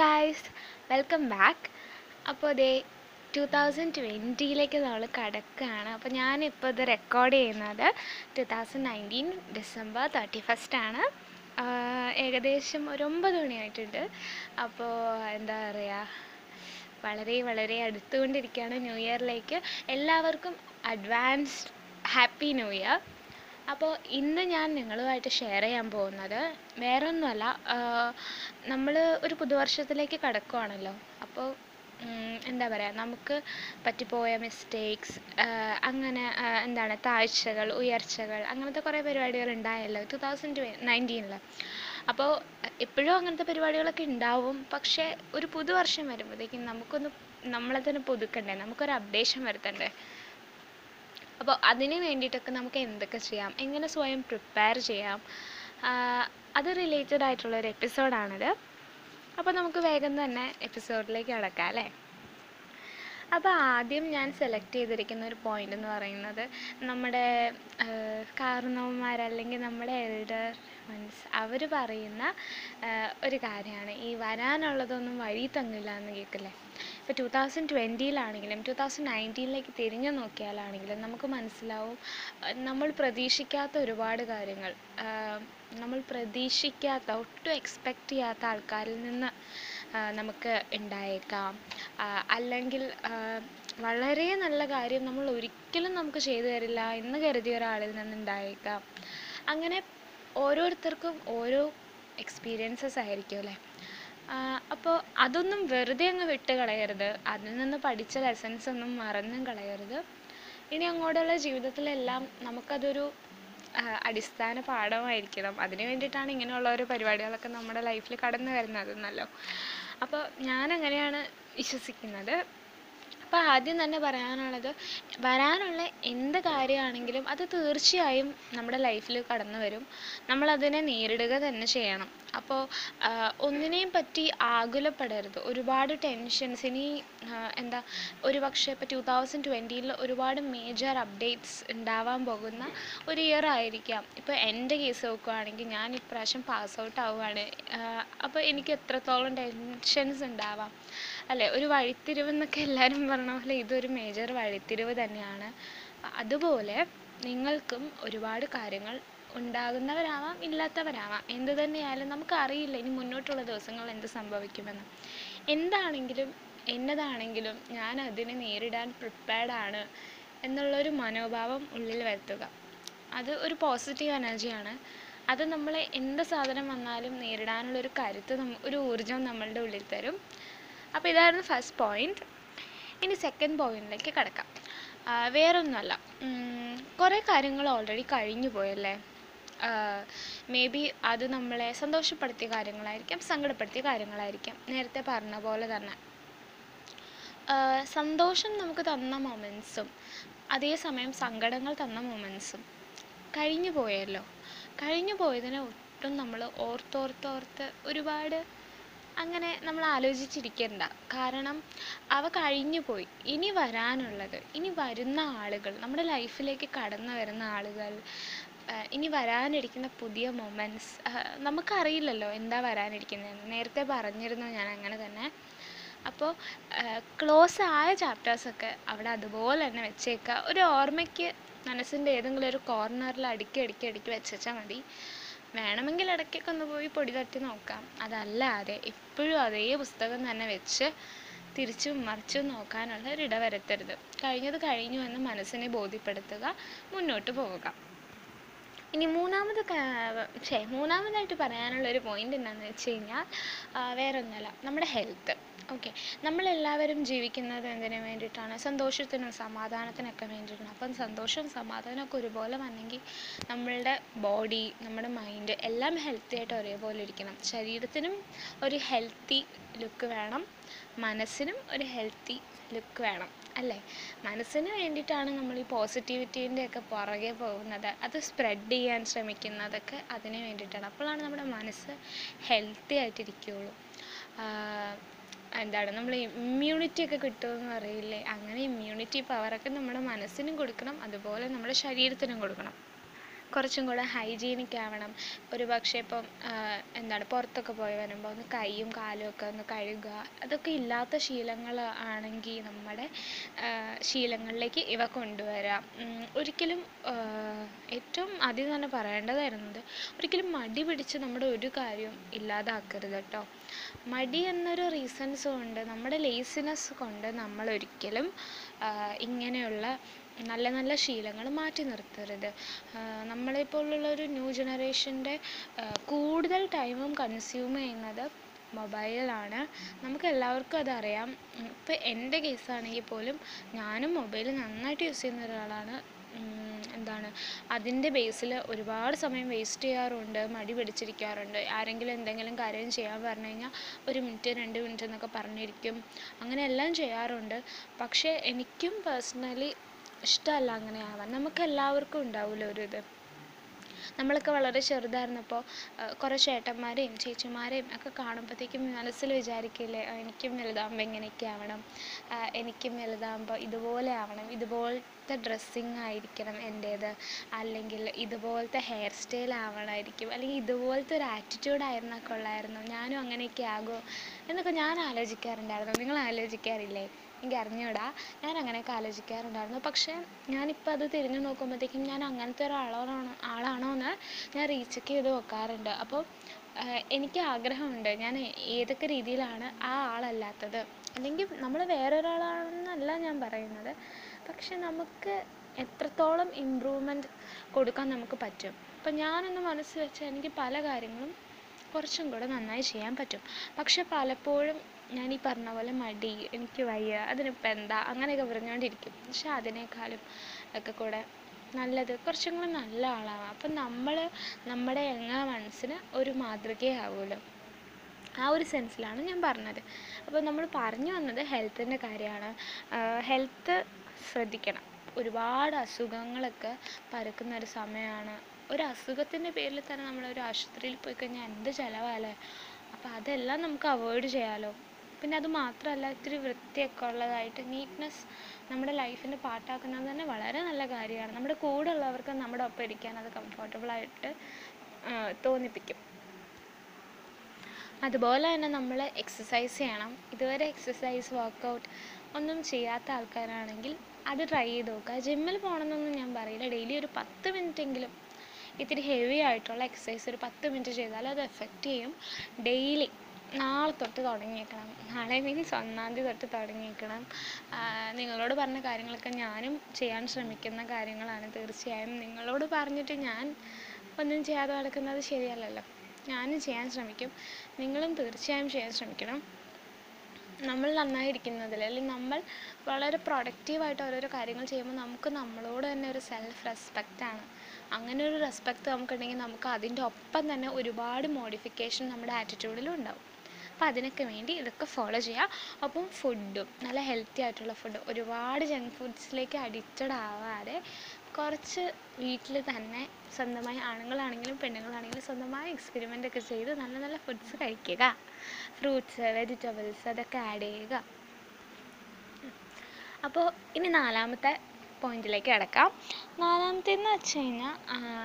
Guys welcome back അപ്പോൾ അതേ two thousand ട്വന്റിയിലേക്ക് നമ്മൾ കിടക്കുകയാണ് അപ്പോൾ ഞാനിപ്പോൾ ഇത് റെക്കോർഡ് ചെയ്യുന്നത് two thousand nineteen December thirty first ആണ് ഏകദേശം ഒരു ഒമ്പത് മണിയായിട്ടുണ്ട്. അപ്പോൾ എന്താ പറയുക വളരെ വളരെ അടുത്തുകൊണ്ടിരിക്കുകയാണ് ന്യൂ ഇയറിലേക്ക്. എല്ലാവർക്കും അഡ്വാൻസ്ഡ് ഹാപ്പി ന്യൂ ഇയർ അപ്പോൾ ഇന്ന് ഞാൻ നിങ്ങളുമായിട്ട് ഷെയർ ചെയ്യാൻ പോകുന്നത് വേറൊന്നുമല്ല നമ്മൾ ഒരു പുതുവർഷത്തിലേക്ക് കടക്കുവാണല്ലോ. അപ്പോൾ എന്താ പറയുക നമുക്ക് പറ്റിപ്പോയ മിസ്റ്റേക്സ് അങ്ങനെ എന്താണ് താഴ്ചകൾ ഉയർച്ചകൾ അങ്ങനത്തെ കുറേ പരിപാടികൾ ഉണ്ടായല്ലോ ടു തൗസൻഡ് നയന്റീനിൽ അപ്പോൾ എപ്പോഴും അങ്ങനത്തെ പരിപാടികളൊക്കെ ഉണ്ടാവും പക്ഷേ ഒരു പുതുവർഷം വരുമ്പോഴത്തേക്കും നമുക്കൊന്ന് നമ്മളെ തന്നെ പുതുക്കണ്ടേ നമുക്കൊരു അപ്ഡേഷൻ വരുത്തണ്ടേ? അപ്പോൾ അതിന് വേണ്ടിയിട്ടൊക്കെ നമുക്ക് എന്തൊക്കെ ചെയ്യാം? എങ്ങനെ സ്വയം പ്രിപ്പയർ ചെയ്യാം? അത് റിലേറ്റഡ് ആയിട്ടുള്ള ഒരു എപ്പിസോഡാണിത് അപ്പോൾ നമുക്ക് വേഗം തന്നെ എപ്പിസോഡിലേക്ക് കടക്കാം അല്ലേ? അപ്പോൾ ആദ്യം ഞാൻ സെലക്ട് ചെയ്തിരിക്കുന്ന ഒരു പോയിന്റ് എന്ന് പറയുന്നത് നമ്മുടെ കാരണവന്മാർ അല്ലെങ്കിൽ നമ്മുടെ എൽഡർ മീൻസ് അവർ പറയുന്ന ഒരു കാര്യമാണ്. ഈ വരാനുള്ളതൊന്നും വഴി തങ്ങില്ല എന്ന് കേൾക്കില്ലേ? ഇപ്പോൾ ടു തൗസൻഡ് ട്വന്റിയിലാണെങ്കിലും ടു തൗസൻഡ് നയന്റീനിലേക്ക് തിരിഞ്ഞു നോക്കിയാലാണെങ്കിലും നമുക്ക് മനസ്സിലാവും നമ്മൾ പ്രതീക്ഷിക്കാത്ത ഒരുപാട് കാര്യങ്ങൾ നമ്മൾ പ്രതീക്ഷിക്കാത്ത ഒട്ടും എക്സ്പെക്റ്റ് ചെയ്യാത്ത ആൾക്കാരിൽ നിന്ന് നമുക്ക് ഉണ്ടായേക്കാം. അല്ലെങ്കിൽ വളരെ നല്ല കാര്യം നമ്മൾ ഒരിക്കലും നമുക്ക് ചെയ്തു തരില്ല എന്ന് കരുതിയ ഒരാളിൽ നിന്ന് ഉണ്ടായേക്കാം. അങ്ങനെ ഓരോരുത്തർക്കും ഓരോ എക്സ്പീരിയൻസസ് ആയിരിക്കും അല്ലേ? അപ്പോൾ അതൊന്നും വെറുതെ അങ്ങ് വിട്ട് കളയരുത്. അതിൽ നിന്ന് പഠിച്ച ലെസൺസ് ഒന്നും മറന്നും കളയരുത്. ഇനി അങ്ങോട്ടുള്ള ജീവിതത്തിലെല്ലാം നമുക്കതൊരു അടിസ്ഥാന പാഠമായിരിക്കണം. അതിന് വേണ്ടിയിട്ടാണ് ഇങ്ങനെയുള്ള ഓരോ പരിപാടികളൊക്കെ നമ്മുടെ ലൈഫിൽ കടന്നു വരുന്നത് എന്നല്ലോ അപ്പോൾ ഞാൻ അങ്ങനെയാണ് വിശ്വസിക്കുന്നത്. അപ്പോൾ ആദ്യം തന്നെ പറയാനുള്ളത് വരാനുള്ള എന്ത് കാര്യമാണെങ്കിലും അത് തീർച്ചയായും നമ്മുടെ ലൈഫിൽ കടന്നു വരും. നമ്മളതിനെ നേരിടുക തന്നെ ചെയ്യണം. അപ്പോൾ ഒന്നിനെയും പറ്റി ആകുലപ്പെടരുത്. ഒരുപാട് ടെൻഷൻസ് ഇനി എന്താ ഒരു പക്ഷേ ഇപ്പോൾ ടു തൗസൻഡ് ട്വന്റിയിൽ ഒരുപാട് മേജർ അപ്ഡേറ്റ്സ് ഉണ്ടാവാൻ പോകുന്ന ഒരു ഇയർ ആയിരിക്കാം. ഇപ്പോൾ എന്റെ കേസ് നോക്കുകയാണെങ്കിൽ ഞാൻ ഇപ്രാവശ്യം പാസ് ഔട്ട് ആവുകയാണ് അപ്പോൾ എനിക്ക് എത്രത്തോളം ടെൻഷൻസ് ഉണ്ടാവാം? അല്ലേ ഒരു വഴിത്തിരിവ് എന്നൊക്കെ എല്ലാവരും പറഞ്ഞ പോലെ ഇതൊരു മേജർ വഴിത്തിരിവ് തന്നെയാണ്. അതുപോലെ നിങ്ങൾക്കും ഒരുപാട് കാര്യങ്ങൾ ഉണ്ടാകുന്നവരാവാം ഇല്ലാത്തവരാവാം. എന്ത് തന്നെയായാലും നമുക്കറിയില്ല ഇനി മുന്നോട്ടുള്ള ദിവസങ്ങൾ എന്ത് സംഭവിക്കുമെന്ന്. എന്താണെങ്കിലും എന്നതാണെങ്കിലും ഞാൻ അതിനെ നേരിടാൻ പ്രിപ്പയർഡ് ആണ് എന്നുള്ളൊരു മനോഭാവം ഉള്ളിൽ വരുത്തുക. അത് ഒരു പോസിറ്റീവ് എനർജിയാണ് അത് നമ്മളെ എന്ത് സാധനം വന്നാലും നേരിടാനുള്ളൊരു കരുത്ത് ഒരു ഊർജം നമ്മളുടെ ഉള്ളിൽ തരും. അപ്പോൾ ഇതായിരുന്നു ഫസ്റ്റ് പോയിന്റ് ഇനി സെക്കൻഡ് പോയിന്റിലേക്ക് കിടക്കാം. വേറൊന്നുമല്ല. കുറേ കാര്യങ്ങൾ ഓൾറെഡി കഴിഞ്ഞു പോയല്ലേ? മേ ബി അത് നമ്മളെ സന്തോഷപ്പെടുത്തിയ കാര്യങ്ങളായിരിക്കാം സങ്കടപ്പെടുത്തിയ കാര്യങ്ങളായിരിക്കാം. നേരത്തെ പറഞ്ഞ പോലെ തന്നെ. സന്തോഷം നമുക്ക് തന്ന മൊമെൻസും അതേസമയം സങ്കടങ്ങൾ തന്ന മൊമെൻസും കഴിഞ്ഞു പോയല്ലോ. കഴിഞ്ഞു പോയതിനെ ഒട്ടും നമ്മൾ ഓർത്തോർത്തോർത്ത് ഒരുപാട് അങ്ങനെ നമ്മൾ ആലോചിച്ചിരിക്കണ്ട. കാരണം അവ കഴിഞ്ഞു പോയി. ഇനി വരാനുള്ളത് ഇനി വരുന്ന ആളുകൾ നമ്മുടെ ലൈഫിലേക്ക് കടന്നു വരുന്ന ആളുകൾ ഇനി വരാനിരിക്കുന്ന പുതിയ മൊമെന്റ്സ് നമുക്കറിയില്ലല്ലോ എന്താ വരാനിരിക്കുന്നതെന്ന്. നേരത്തെ പറഞ്ഞിരുന്നു ഞാൻ അങ്ങനെ തന്നെ. അപ്പോൾ ക്ലോസ് ആയ ചാപ്റ്റേഴ്സൊക്കെ അവിടെ അതുപോലെ തന്നെ വെച്ചേക്കുക. ഒരു ഓർമ്മയ്ക്ക് മനസ്സിന്റെ ഏതെങ്കിലും ഒരു കോർണറിൽ അടുക്കി അടുക്കി അടുക്കി വെച്ചാൽ മതി. വേണമെങ്കിൽ ഇടയ്ക്കൊക്കെ ഒന്ന് പോയി പൊടി തട്ടി നോക്കാം. അതല്ലാതെ എപ്പോഴും അതേ പുസ്തകം തന്നെ വെച്ച് തിരിച്ചും മറിച്ചും നോക്കാനുള്ള ഒരു ഇട വരുത്തരുത്. കഴിഞ്ഞത് കഴിഞ്ഞു എന്ന് മനസ്സിനെ ബോധ്യപ്പെടുത്തുക മുന്നോട്ട് പോവുക. ഇനി മൂന്നാമത് ഛേ മൂന്നാമതായിട്ട് പറയാനുള്ള ഒരു പോയിന്റ് എന്താണെന്ന് വെച്ച് കഴിഞ്ഞാൽ വേറെ ഒന്നുമല്ല നമ്മുടെ ഹെൽത്ത് ഓക്കെ. നമ്മളെല്ലാവരും ജീവിക്കുന്നത് എന്തിനു വേണ്ടിയിട്ടാണ്? സന്തോഷത്തിനും സമാധാനത്തിനൊക്കെ വേണ്ടിയിട്ടാണ്. അപ്പം സന്തോഷവും സമാധാനമൊക്കെ ഒരുപോലെ വന്നെങ്കിൽ നമ്മളുടെ ബോഡി നമ്മുടെ മൈൻഡ് എല്ലാം ഹെൽത്തി ആയിട്ട് ഒരേപോലെ ഇരിക്കണം. ശരീരത്തിനും ഒരു ഹെൽത്തി ലുക്ക് വേണം. മനസ്സിനും ഒരു ഹെൽത്തി ലുക്ക് വേണം. അല്ലേ? മനസ്സിന് വേണ്ടിയിട്ടാണ് നമ്മൾ ഈ പോസിറ്റിവിറ്റീന്റെ ഒക്കെ പുറകെ പോകുന്നത്. അത് സ്പ്രെഡ് ചെയ്യാൻ ശ്രമിക്കുന്നതൊക്കെ അതിന് വേണ്ടിയിട്ടാണ്. അപ്പോഴാണ് നമ്മുടെ മനസ്സ് ഹെൽത്തി ആയിട്ടിരിക്കുകയുള്ളൂ. എന്താണ് നമ്മൾ ഇമ്മ്യൂണിറ്റി ഒക്കെ കിട്ടുമെന്ന് പറയില്ലേ? അങ്ങനെ ഇമ്മ്യൂണിറ്റി പവറൊക്കെ നമ്മുടെ മനസ്സിനും കൊടുക്കണം അതുപോലെ നമ്മുടെ ശരീരത്തിനും കൊടുക്കണം. കുറച്ചും കൂടെ ഹൈജീനിക് ആവണം. ഒരു പക്ഷേ ഇപ്പം എന്താണ് പുറത്തൊക്കെ പോയി വരുമ്പോൾ ഒന്ന് കൈയും കാലും ഒക്കെ ഒന്ന് കഴുകുക അതൊക്കെ ഇല്ലാത്ത ശീലങ്ങൾ ആണെങ്കിൽ നമ്മുടെ ശീലങ്ങളിലേക്ക് ഇവ കൊണ്ടുവരാം. ഒരിക്കലും ഏറ്റവും ആദ്യം തന്നെ പറയേണ്ടതായിരുന്നത് ഒരിക്കലും മടി പിടിച്ച് നമ്മുടെ ഒരു കാര്യവും ഇല്ലാതാക്കരുത് കേട്ടോ. മടി എന്നൊരു റീസൺസ് കൊണ്ട് നമ്മുടെ ലേസിനെസ് കൊണ്ട് നമ്മൾ ഒരിക്കലും ഇങ്ങനെയുള്ള നല്ല നല്ല ശീലങ്ങൾ മാറ്റി നിർത്തരുത്. നമ്മളെപ്പോലുള്ള ഒരു ന്യൂ ജനറേഷന്റെ കൂടുതൽ ടൈമും കൺസ്യൂം ചെയ്യുന്നത് മൊബൈലാണ് നമുക്ക് എല്ലാവർക്കും അതറിയാം ഇപ്പോൾ എന്റെ കേസാണെങ്കിൽ പോലും ഞാനും മൊബൈൽ നന്നായിട്ട് യൂസ് ചെയ്യുന്ന ഒരാളാണ് എന്താണ് അതിന്റെ ബേസിൽ ഒരുപാട് സമയം വേസ്റ്റ് ചെയ്യാറുണ്ട് മടി പിടിച്ചിരിക്കാറുണ്ട്. ആരെങ്കിലും എന്തെങ്കിലും കാര്യം ചെയ്യാൻ പറഞ്ഞു കഴിഞ്ഞാൽ ഒരു മിനിറ്റ് രണ്ട് മിനിറ്റ് എന്നൊക്കെ പറഞ്ഞിരിക്കും. അങ്ങനെ എല്ലാം ചെയ്യാറുണ്ട്. പക്ഷേ എനിക്കും പേഴ്സണലി ഇഷ്ടമല്ല അങ്ങനെ ആവാൻ നമുക്ക് എല്ലാവർക്കും ഉണ്ടാവില്ല ഒരു ഇത്? നമ്മളൊക്കെ വളരെ ചെറുതായിരുന്നപ്പോൾ കുറേ ചേട്ടന്മാരെയും ചേച്ചിമാരെയും ഒക്കെ കാണുമ്പോഴത്തേക്കും മനസ്സിൽ വിചാരിക്കില്ലേ എനിക്കും വലുതാകുമ്പോൾ ഇങ്ങനെയൊക്കെ ആവണം. എനിക്കും വലുതാകുമ്പോൾ ഇതുപോലെ ആവണം. ഇതുപോലത്തെ ഡ്രസ്സിങ് ആയിരിക്കണം എന്റേത് അല്ലെങ്കിൽ ഇതുപോലത്തെ ഹെയർ സ്റ്റൈൽ ആവണമായിരിക്കും. അല്ലെങ്കിൽ ഇതുപോലത്തെ ഒരു ആറ്റിറ്റ്യൂഡ് ആയിരുന്നാൽ കൊള്ളായിരുന്നു. ഞാനും അങ്ങനെയൊക്കെ ആകുമോ എന്നൊക്കെ ഞാൻ ആലോചിക്കാറുണ്ടായിരുന്നു. നിങ്ങൾ ആലോചിക്കാറില്ലേ? എനിക്ക് അറിഞ്ഞൂടാ. ഞാൻ അങ്ങനെയൊക്കെ ആലോചിക്കാറുണ്ടായിരുന്നു. പക്ഷേ ഞാനിപ്പോൾ അത് തിരിഞ്ഞു നോക്കുമ്പോഴത്തേക്കും ഞാൻ അങ്ങനത്തെ ഒരാളാണോ ആളാണോ എന്ന് ഞാൻ റീചെക്ക് ചെയ്ത് നോക്കാറുണ്ട്. അപ്പോൾ എനിക്ക് ആഗ്രഹമുണ്ട്. ഞാൻ ഏതൊക്കെ രീതിയിലാണ് ആ ആളല്ലാത്തത്? അല്ലെങ്കിൽ നമ്മൾ വേറൊരാളാണെന്നല്ല ഞാൻ പറയുന്നത്. പക്ഷെ നമുക്ക് എത്രത്തോളം ഇമ്പ്രൂവ്മെന്റ് കൊടുക്കാൻ നമുക്ക് പറ്റും? അപ്പം ഞാനൊന്ന് മനസ്സ് വെച്ചാൽ എനിക്ക് പല കാര്യങ്ങളും കുറച്ചും കൂടെ നന്നായി ചെയ്യാൻ പറ്റും. പക്ഷെ പലപ്പോഴും ഞാൻ ഈ പറഞ്ഞ പോലെ മടി എനിക്ക് വയ്യ അതിനിപ്പോൾ എന്താ അങ്ങനെയൊക്കെ പറഞ്ഞുകൊണ്ടിരിക്കും പക്ഷെ അതിനേക്കാളും ഒക്കെ കൂടെ നല്ലത് കുറച്ചും കൂടെ നല്ല ആളാവാം. അപ്പം നമ്മൾ നമ്മുടെ എങ്ങാ മനസ്സിന് ഒരു മാതൃകയാവുമല്ലോ. ആ ഒരു സെൻസിലാണ് ഞാൻ പറഞ്ഞത്. അപ്പോൾ നമ്മൾ പറഞ്ഞു വന്നത് ഹെൽത്തിന്റെ കാര്യമാണ്. ഹെൽത്ത് ശ്രദ്ധിക്കണം. ഒരുപാട് അസുഖങ്ങളൊക്കെ പരക്കുന്ന ഒരു സമയമാണ്. ഒരു അസുഖത്തിന്റെ പേരിൽ തന്നെ നമ്മൾ ഒരു ആശുപത്രിയിൽ പോയി കഴിഞ്ഞാൽ എന്ത് ചിലവാല്ലേ? അപ്പോൾ അതെല്ലാം നമുക്ക് അവോയ്ഡ് ചെയ്യാമല്ലോ പിന്നെ അത് മാത്രമല്ല ഇത്തിരി വൃത്തിയൊക്കെ ഉള്ളതായിട്ട് നീറ്റ്നെസ് നമ്മുടെ ലൈഫിന്റെ പാട്ടാക്കുന്നത് തന്നെ വളരെ നല്ല കാര്യമാണ്. നമ്മുടെ കൂടെ ഉള്ളവർക്ക് നമ്മുടെ ഒപ്പം ഇരിക്കാൻ അത് കംഫർട്ടബിളായിട്ട് തോന്നിപ്പിക്കും. അതുപോലെ തന്നെ നമ്മൾ എക്സസൈസ് ചെയ്യണം. ഇതുവരെ എക്സസൈസ് വർക്കൗട്ട് ഒന്നും ചെയ്യാത്ത ആൾക്കാരാണെങ്കിൽ അത് ട്രൈ ചെയ്ത് നോക്കുക ജിമ്മിൽ പോകണമെന്നൊന്നും ഞാൻ പറയില്ല. ഡെയിലി ഒരു പത്ത് മിനിറ്റെങ്കിലും ഇത്തിരി ഹെവി ആയിട്ടുള്ള എക്സസൈസ് ഒരു പത്ത് മിനിറ്റ് ചെയ്താൽ അത് എഫക്റ്റ് ചെയ്യും. ഡെയിലി നാളെ തൊട്ട് തുടങ്ങിയേക്കണം. നാളെ മീൻസ് ഒന്നാം തീയതി തൊട്ട് തുടങ്ങിയേക്കണം. നിങ്ങളോട് പറഞ്ഞ കാര്യങ്ങളൊക്കെ ഞാനും ചെയ്യാൻ ശ്രമിക്കുന്ന കാര്യങ്ങളാണ്. തീർച്ചയായും നിങ്ങളോട് പറഞ്ഞിട്ട് ഞാൻ ഒന്നും ചെയ്യാതെ നടക്കുന്നത് ശരിയല്ലല്ലോ. ഞാനും ചെയ്യാൻ ശ്രമിക്കും. നിങ്ങളും തീർച്ചയായും ചെയ്യാൻ ശ്രമിക്കണം. നമ്മൾ നന്നായിരിക്കുന്നതിൽ അല്ലെങ്കിൽ നമ്മൾ വളരെ പ്രൊഡക്റ്റീവായിട്ട് ഓരോരോ കാര്യങ്ങൾ ചെയ്യുമ്പോൾ നമുക്ക് നമ്മളോട് തന്നെ ഒരു സെൽഫ് റെസ്പെക്റ്റ് ആണ്. അങ്ങനെ ഒരു റെസ്പെക്റ്റ് നമുക്കുണ്ടെങ്കിൽ നമുക്ക് അതിന്റെ ഒപ്പം തന്നെ ഒരുപാട് മോഡിഫിക്കേഷൻ നമ്മുടെ ആറ്റിറ്റ്യൂഡിലും ഉണ്ടാവും. അപ്പോൾ അതിനൊക്കെ വേണ്ടി ഇതൊക്കെ ഫോളോ ചെയ്യുക. ഒപ്പം ഫുഡും നല്ല ഹെൽത്തി ആയിട്ടുള്ള ഫുഡ് ഒരുപാട് ജങ്ക് ഫുഡ്സിലേക്ക് അഡിക്റ്റഡ് ആവാതെ കുറച്ച് വീട്ടിൽ തന്നെ സ്വന്തമായി ആണുങ്ങളാണെങ്കിലും പെണ്ണുങ്ങളാണെങ്കിലും സ്വന്തമായി എക്സ്പെരിമെന്റ് ഒക്കെ ചെയ്ത് നല്ല നല്ല ഫുഡ്സ് കഴിക്കുക. ഫ്രൂട്ട്സ് വെജിറ്റബിൾസ് അതൊക്കെ ആഡ് ചെയ്യുക. അപ്പോൾ ഇനി നാലാമത്തെ പോയിന്റിലേക്ക് കിടക്കാം. നാലാമത്തേന്ന് വെച്ച് കഴിഞ്ഞാൽ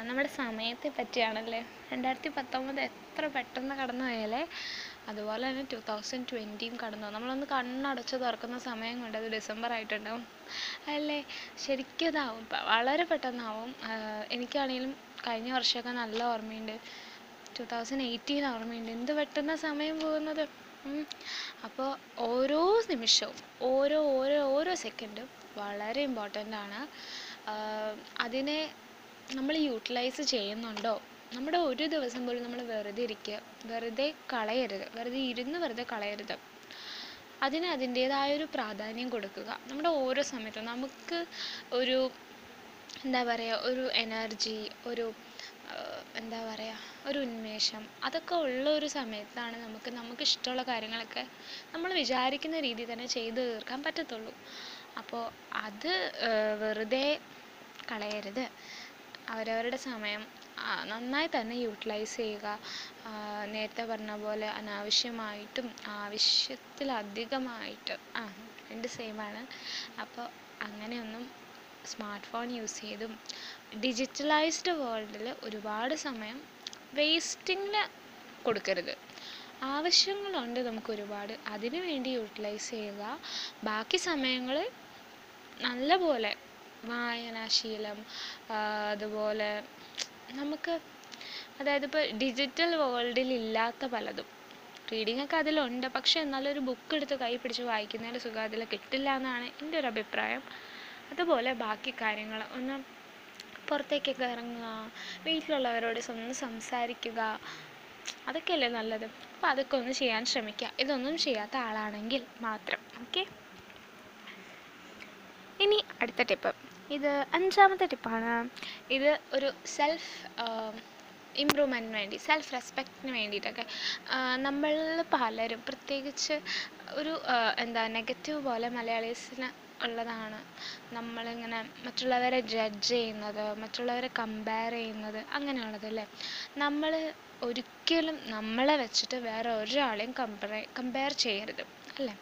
നമ്മുടെ സമയത്തെ പറ്റിയാണല്ലേ? രണ്ടായിരത്തി പത്തൊമ്പത് എത്ര പെട്ടെന്ന് കടന്നു പോയാലേ? അതുപോലെ തന്നെ ടു തൗസൻഡ് ട്വന്റിയും കടന്നു. നമ്മളൊന്ന് കണ്ണടച്ച് തുറക്കുന്ന സമയം കൊണ്ട് അത് ഡിസംബർ ആയിട്ടുണ്ടാവും. അല്ലേ? ശരിക്കും ഇതാവും. വളരെ പെട്ടെന്നാവും. എനിക്കാണെങ്കിലും കഴിഞ്ഞ വർഷമൊക്കെ നല്ല ഓർമ്മയുണ്ട്. ടു തൗസൻഡ് എയ്റ്റീൻ ഓർമ്മയുണ്ട് എന്ത് പെട്ടെന്ന സമയം പോകുന്നത്. അപ്പോൾ ഓരോ നിമിഷവും ഓരോ ഓരോ ഓരോ സെക്കൻഡും വളരെ ഇമ്പോർട്ടന്റ് ആണ്. അതിനെ നമ്മൾ യൂട്ടിലൈസ് ചെയ്യുന്നുണ്ടോ? നമ്മുടെ ഒരു ദിവസം പോലും നമ്മൾ വെറുതെ ഇരിക്കുക വെറുതെ കളയരുത് വെറുതെ ഇരുന്ന് വെറുതെ കളയരുത്. അതിന് അതിന്റേതായൊരു പ്രാധാന്യം കൊടുക്കുക. നമ്മുടെ ഓരോ സമയത്തും നമുക്ക് ഒരു എന്താ പറയുക ഒരു എനർജി ഒരു എന്താ പറയുക ഒരു ഉന്മേഷം. അതൊക്കെ ഉള്ള ഒരു സമയത്താണ് നമുക്ക് നമുക്ക് ഇഷ്ടമുള്ള കാര്യങ്ങളൊക്കെ നമ്മൾ വിചാരിക്കുന്ന രീതിയിൽ തന്നെ ചെയ്തു തീർക്കാൻ പറ്റത്തുള്ളൂ. അപ്പോൾ അത് വെറുതെ കളയരുത്. അവരവരുടെ സമയം നന്നായി തന്നെ യൂട്ടിലൈസ് ചെയ്യുക. നേരത്തെ പറഞ്ഞ പോലെ അനാവശ്യമായിട്ടും ആവശ്യത്തിലധികമായിട്ട് ആ രണ്ട് സെയിമാണ് അപ്പോൾ അങ്ങനെയൊന്നും സ്മാർട്ട് ഫോൺ യൂസ് ചെയ്തും ഡിജിറ്റലൈസ്ഡ് വേൾഡിൽ ഒരുപാട് സമയം വേസ്റ്റിങ്ങിന് കൊടുക്കരുത്. ആവശ്യങ്ങളുണ്ട് നമുക്ക് ഒരുപാട് അതിനു വേണ്ടി യൂട്ടിലൈസ് ചെയ്യുക. ബാക്കി സമയങ്ങൾ നല്ല പോലെ വായനാശീലം അതുപോലെ നമുക്ക് അതായത് ഇപ്പോൾ ഡിജിറ്റൽ വേൾഡിൽ ഇല്ലാത്ത പലതും. റീഡിംഗ് ഒക്കെ അതിലുണ്ട്. പക്ഷേ എന്നാലും ഒരു ബുക്ക് എടുത്ത് കൈ പിടിച്ച് വായിക്കുന്നതിന്റെ സുഖം അതിൽ കിട്ടില്ല എന്നാണ് എന്റെ ഒരു അഭിപ്രായം. അതുപോലെ ബാക്കി കാര്യങ്ങൾ ഒന്ന് പുറത്തേക്കൊക്കെ ഇറങ്ങുക വീട്ടിലുള്ളവരോട് ഒന്ന് സംസാരിക്കുക. അതൊക്കെയല്ലേ നല്ലത്? അപ്പോൾ അതൊക്കെ ഒന്ന് ചെയ്യാൻ ശ്രമിക്കുക. ഇതൊന്നും ചെയ്യാത്ത ആളാണെങ്കിൽ മാത്രം. ഓക്കെ? ഇനി അടുത്ത ടിപ്പ്. ഇത് അഞ്ചാമത്തെ ടിപ്പാണ്. ഇത് ഒരു സെൽഫ് ഇമ്പ്രൂവ്മെന്റിന് വേണ്ടി സെൽഫ് റെസ്പെക്റ്റിന് വേണ്ടിയിട്ടൊക്കെ. നമ്മൾ പലരും പ്രത്യേകിച്ച് ഒരു എന്താ നെഗറ്റീവ് പോലെ മലയാളീസിന് ഉള്ളതാണ്. നമ്മളിങ്ങനെ മറ്റുള്ളവരെ ജഡ്ജ് ചെയ്യുന്നത് മറ്റുള്ളവരെ കമ്പയർ ചെയ്യുന്നത് അങ്ങനെയുള്ളത് അല്ലേ? നമ്മൾ ഒരിക്കലും നമ്മളെ വെച്ചിട്ട് വേറെ ഒരാളെയും കമ്പയർ കമ്പയർ ചെയ്യരുത് അല്ലേ?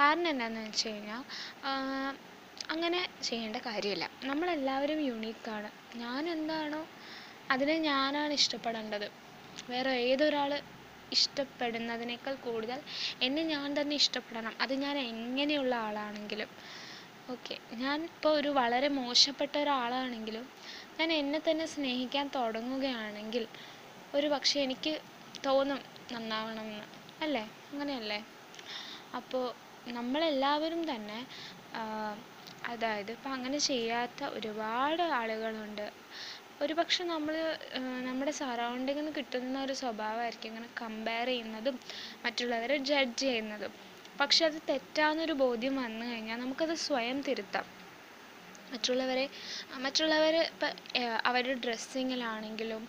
കാരണം എന്താണെന്ന് വെച്ച് കഴിഞ്ഞാൽ അങ്ങനെ ചെയ്യേണ്ട കാര്യമില്ല. നമ്മളെല്ലാവരും യുണീക്കാണ് ഞാൻ എന്താണോ അതിനെ ഞാനാണ് ഇഷ്ടപ്പെടേണ്ടത്. വേറെ ഏതൊരാൾ ഇഷ്ടപ്പെടുന്നതിനേക്കാൾ കൂടുതൽ എന്നെ ഞാൻ തന്നെ ഇഷ്ടപ്പെടണം. അത് ഞാൻ എങ്ങനെയുള്ള ആളാണെങ്കിലും. ഓക്കെ. ഞാൻ ഇപ്പോൾ ഒരു വളരെ മോശപ്പെട്ട ഒരാളാണെങ്കിലും ഞാൻ എന്നെ തന്നെ സ്നേഹിക്കാൻ തുടങ്ങുകയാണെങ്കിൽ ഒരു പക്ഷേ എനിക്ക് തോന്നും നന്നാവണം എന്ന്. അല്ലേ? അങ്ങനെയല്ലേ? അപ്പോൾ നമ്മളെല്ലാവരും തന്നെ അതായത് ഇപ്പം അങ്ങനെ ചെയ്യാത്ത ഒരുപാട് ആളുകളുണ്ട്. ഒരു പക്ഷെ നമ്മൾ നമ്മുടെ സറൗണ്ടിങ്ങിൽ നിന്ന് കിട്ടുന്ന ഒരു സ്വഭാവമായിരിക്കും ഇങ്ങനെ കമ്പയർ ചെയ്യുന്നതും മറ്റുള്ളവരെ ജഡ്ജ് ചെയ്യുന്നതും. പക്ഷെ അത് തെറ്റാന്നൊരു ബോധ്യം വന്നു കഴിഞ്ഞാൽ നമുക്കത് സ്വയം തിരുത്താം. മറ്റുള്ളവരെ മറ്റുള്ളവർ ഇപ്പം അവരുടെ ഡ്രസ്സിങ്ങിലാണെങ്കിലും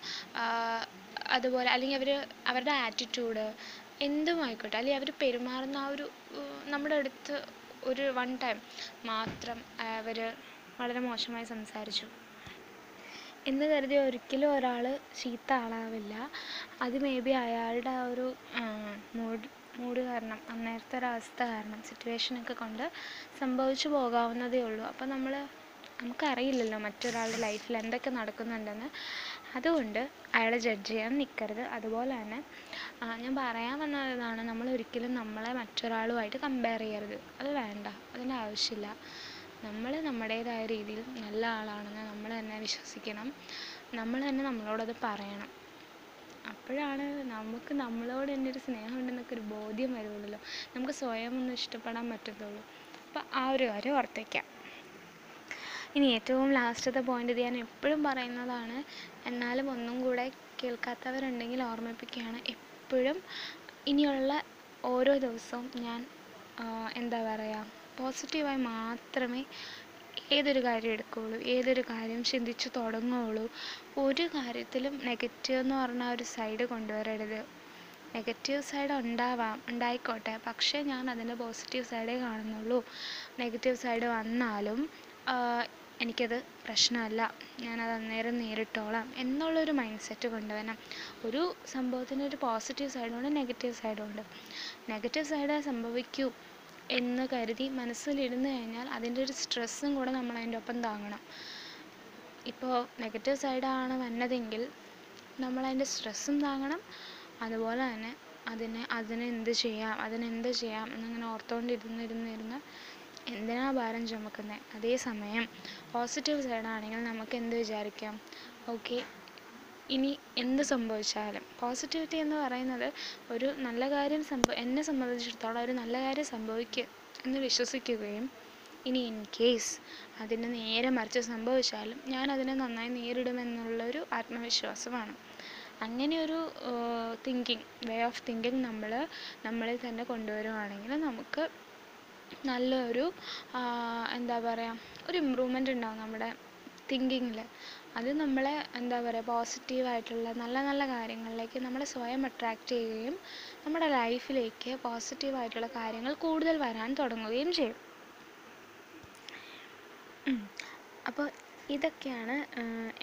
അതുപോലെ അല്ലെങ്കിൽ അവർ അവരുടെ ആറ്റിറ്റ്യൂഡ് എന്തും ആയിക്കോട്ടെ അല്ലെങ്കിൽ അവർ പെരുമാറുന്ന ആ ഒരു നമ്മുടെ അടുത്ത് ഒരു വൺ ടൈം മാത്രം അവർ വളരെ മോശമായി സംസാരിച്ചു. എന്ന് കരുതി ഒരിക്കലും ഒരാൾ ചീത്ത ആളാവില്ല. അത് മേ ബി അയാളുടെ ആ ഒരു മൂഡ് മൂഡ് കാരണം അന്നേരത്തെ ഒരവസ്ഥ കാരണം സിറ്റുവേഷനൊക്കെ കൊണ്ട് സംഭവിച്ചു പോകാവുന്നതേ ഉള്ളൂ. അപ്പോൾ നമ്മൾ നമുക്കറിയില്ലല്ലോ മറ്റൊരാളുടെ ലൈഫിൽ എന്തൊക്കെ നടക്കുന്നുണ്ടെന്ന്. അതുകൊണ്ട് അയാളെ ജഡ്ജ് ചെയ്യാൻ നിൽക്കരുത് അതുപോലെ തന്നെ ഞാൻ പറയാൻ വന്നതാണ് നമ്മൾ ഒരിക്കലും നമ്മളെ മറ്റൊരാളുമായിട്ട് കമ്പയർ ചെയ്യരുത്. അത് വേണ്ട അതിന്റെ ആവശ്യമില്ല. നമ്മൾ നമ്മുടേതായ രീതിയിൽ നല്ല ആളാണെന്ന് നമ്മൾ തന്നെ വിശ്വസിക്കണം. നമ്മൾ തന്നെ നമ്മളോടത് പറയണം. അപ്പോഴാണ് നമുക്ക് നമ്മളോട് തന്നെ ഒരു സ്നേഹം ഒരു ബോധ്യം വരുള്ളൂ നമുക്ക് സ്വയം ഒന്ന് ഇഷ്ടപ്പെടാൻ പറ്റത്തുള്ളൂ. അപ്പോൾ ആ ഒരു കാര്യം ഓർത്തേക്കാം. ഇനി ഏറ്റവും ലാസ്റ്റത്തെ പോയിന്റ് ഇത് ഞാൻ എപ്പോഴും പറയുന്നതാണ് എന്നാലും ഒന്നും കൂടെ കേൾക്കാത്തവരുണ്ടെങ്കിൽ ഓർമ്മിപ്പിക്കുകയാണ്. എപ്പോഴും ഇനിയുള്ള ഓരോ ദിവസവും ഞാൻ എന്താ പറയുക പോസിറ്റീവായി മാത്രമേ ഏതൊരു കാര്യം എടുക്കുകയുള്ളൂ ഏതൊരു കാര്യം ചിന്തിച്ച് തുടങ്ങുകയുള്ളൂ ഒരു കാര്യത്തിലും നെഗറ്റീവ് എന്ന് പറഞ്ഞ ഒരു സൈഡ് കൊണ്ടുവരരുത്. നെഗറ്റീവ് സൈഡ് ഉണ്ടാവാം ഉണ്ടായിക്കോട്ടെ. പക്ഷേ ഞാൻ അതിന്റെ പോസിറ്റീവ് സൈഡേ കാണുന്നുള്ളൂ. നെഗറ്റീവ് സൈഡ് വന്നാലും എനിക്കത് പ്രശ്നമല്ല. ഞാനത് അന്നേരം നേരിട്ടോളാം എന്നുള്ളൊരു മൈൻഡ് സെറ്റ് കൊണ്ടുവരണം. ഒരു സംഭവത്തിന് ഒരു പോസിറ്റീവ് സൈഡുണ്ട് നെഗറ്റീവ് സൈഡുണ്ട് നെഗറ്റീവ് സൈഡ് സംഭവിക്കൂ. എന്ന് കരുതി മനസ്സിലിരുന്ന് കഴിഞ്ഞാൽ അതിന്റെ ഒരു സ്ട്രെസ്സും കൂടെ നമ്മൾ അതിന്റെ ഒപ്പം താങ്ങണം. ഇപ്പോൾ നെഗറ്റീവ് സൈഡാണ് വന്നതെങ്കിൽ നമ്മൾ അതിന്റെ സ്ട്രെസ്സും താങ്ങണം. അതുപോലെ തന്നെ അതിനെ അതിനെന്ത് ചെയ്യാം അതിനെന്ത് ചെയ്യാം എന്നിങ്ങനെ ഓർത്തുകൊണ്ടിരുന്നിരുന്നിരുന്ന് എന്തിനാ ഭാരം ചുമക്കുന്നത് അതേസമയം പോസിറ്റീവ് സൈഡാണെങ്കിൽ നമുക്ക് എന്ത് വിചാരിക്കാം? ഓക്കെ ഇനി എന്ത് സംഭവിച്ചാലും. പോസിറ്റിവിറ്റി എന്ന് പറയുന്നത് ഒരു നല്ല കാര്യം സംഭവ എന്നെ സംബന്ധിച്ചിടത്തോളം ഒരു നല്ല കാര്യം സംഭവിക്കുക എന്ന് വിശ്വസിക്കുകയും ഇനി ഇൻ കേസ് അതിന് നേരെ മറിച്ച് സംഭവിച്ചാലും ഞാൻ അതിനെ നന്നായി നേരിടുമെന്നുള്ളൊരു ആത്മവിശ്വാസമാണ്. അങ്ങനെയൊരു തിങ്കിങ് വേ ഓഫ് തിങ്കിങ് നമ്മൾ നമ്മളിൽ തന്നെ കൊണ്ടുവരുവാണെങ്കിൽ നമുക്ക് നല്ലൊരു എന്താ പറയുക ഒരു ഇമ്പ്രൂവ്മെന്റ് ഉണ്ടാകും നമ്മുടെ തിങ്കിങ്ങിൽ അത് നമ്മളെ എന്താ പറയുക പോസിറ്റീവായിട്ടുള്ള നല്ല നല്ല കാര്യങ്ങളിലേക്ക് നമ്മളെ സ്വയം അട്രാക്റ്റ് ചെയ്യുകയും നമ്മുടെ ലൈഫിലേക്ക് പോസിറ്റീവായിട്ടുള്ള കാര്യങ്ങൾ കൂടുതൽ വരാൻ തുടങ്ങുകയും ചെയ്യും. അപ്പോൾ ഇതൊക്കെയാണ്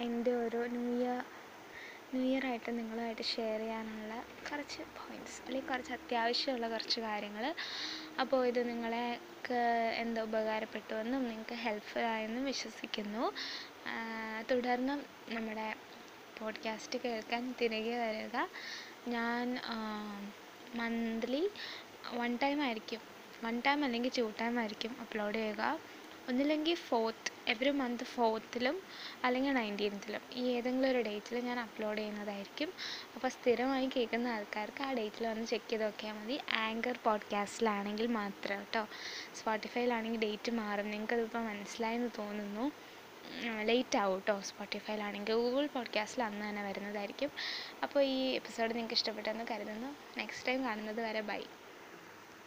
എന്റെ ഒരു ന്യൂ ഇയർ ന്യൂ ഇയർ ആയിട്ട് നിങ്ങളുമായിട്ട് ഷെയർ ചെയ്യാനുള്ള കുറച്ച് പോയിന്റ്സ് അല്ലെങ്കിൽ കുറച്ച് അത്യാവശ്യമുള്ള കുറച്ച് കാര്യങ്ങൾ അപ്പോൾ ഇത് നിങ്ങളെ എന്താ ഉപകാരപ്പെട്ടുവെന്നും നിങ്ങൾക്ക് ഹെൽപ്ഫുൾ ആയെന്നും വിശ്വസിക്കുന്നു. തുടർന്നും നമ്മുടെ പോഡ്കാസ്റ്റ് കേൾക്കാൻ തിരികെ വരിക. ഞാൻ മന്ത്ലി വൺ ടൈം ആയിരിക്കും. വൺ ടൈം അല്ലെങ്കിൽ ടു ടൈം ആയിരിക്കും അപ്ലോഡ് ചെയ്യുക. ഒന്നില്ലെങ്കിൽ ഫോർത്ത് എവറി മന്ത് ഫോർത്തിലും അല്ലെങ്കിൽ നയന്റീൻത്തിലും ഈ ഏതെങ്കിലും ഒരു ഡേറ്റിൽ ഞാൻ അപ്ലോഡ് ചെയ്യുന്നതായിരിക്കും. അപ്പോൾ സ്ഥിരമായി കേൾക്കുന്ന ആൾക്കാർക്ക് ആ ഡേറ്റിൽ വന്ന് ചെക്ക് ചെയ്ത് നോക്കിയാൽ മതി. ആങ്കർ പോഡ്കാസ്റ്റിലാണെങ്കിൽ മാത്രം കേട്ടോ. സ്പോട്ടിഫൈയിലാണെങ്കിൽ ഡേറ്റ് മാറും. നിങ്ങൾക്കതിപ്പോൾ മനസ്സിലായെന്ന് തോന്നുന്നു. ലേറ്റ് ആവും കേട്ടോ സ്പോട്ടിഫൈയിലാണെങ്കിൽ ഗൂഗിൾ പോഡ്കാസ്റ്റിൽ അന്ന് തന്നെ വരുന്നതായിരിക്കും. അപ്പോൾ ഈ എപ്പിസോഡ് നിങ്ങൾക്ക് ഇഷ്ടപ്പെട്ടെന്ന് കരുതുന്നു. നെക്സ്റ്റ് ടൈം കാണുന്നത് വരെ ബൈ.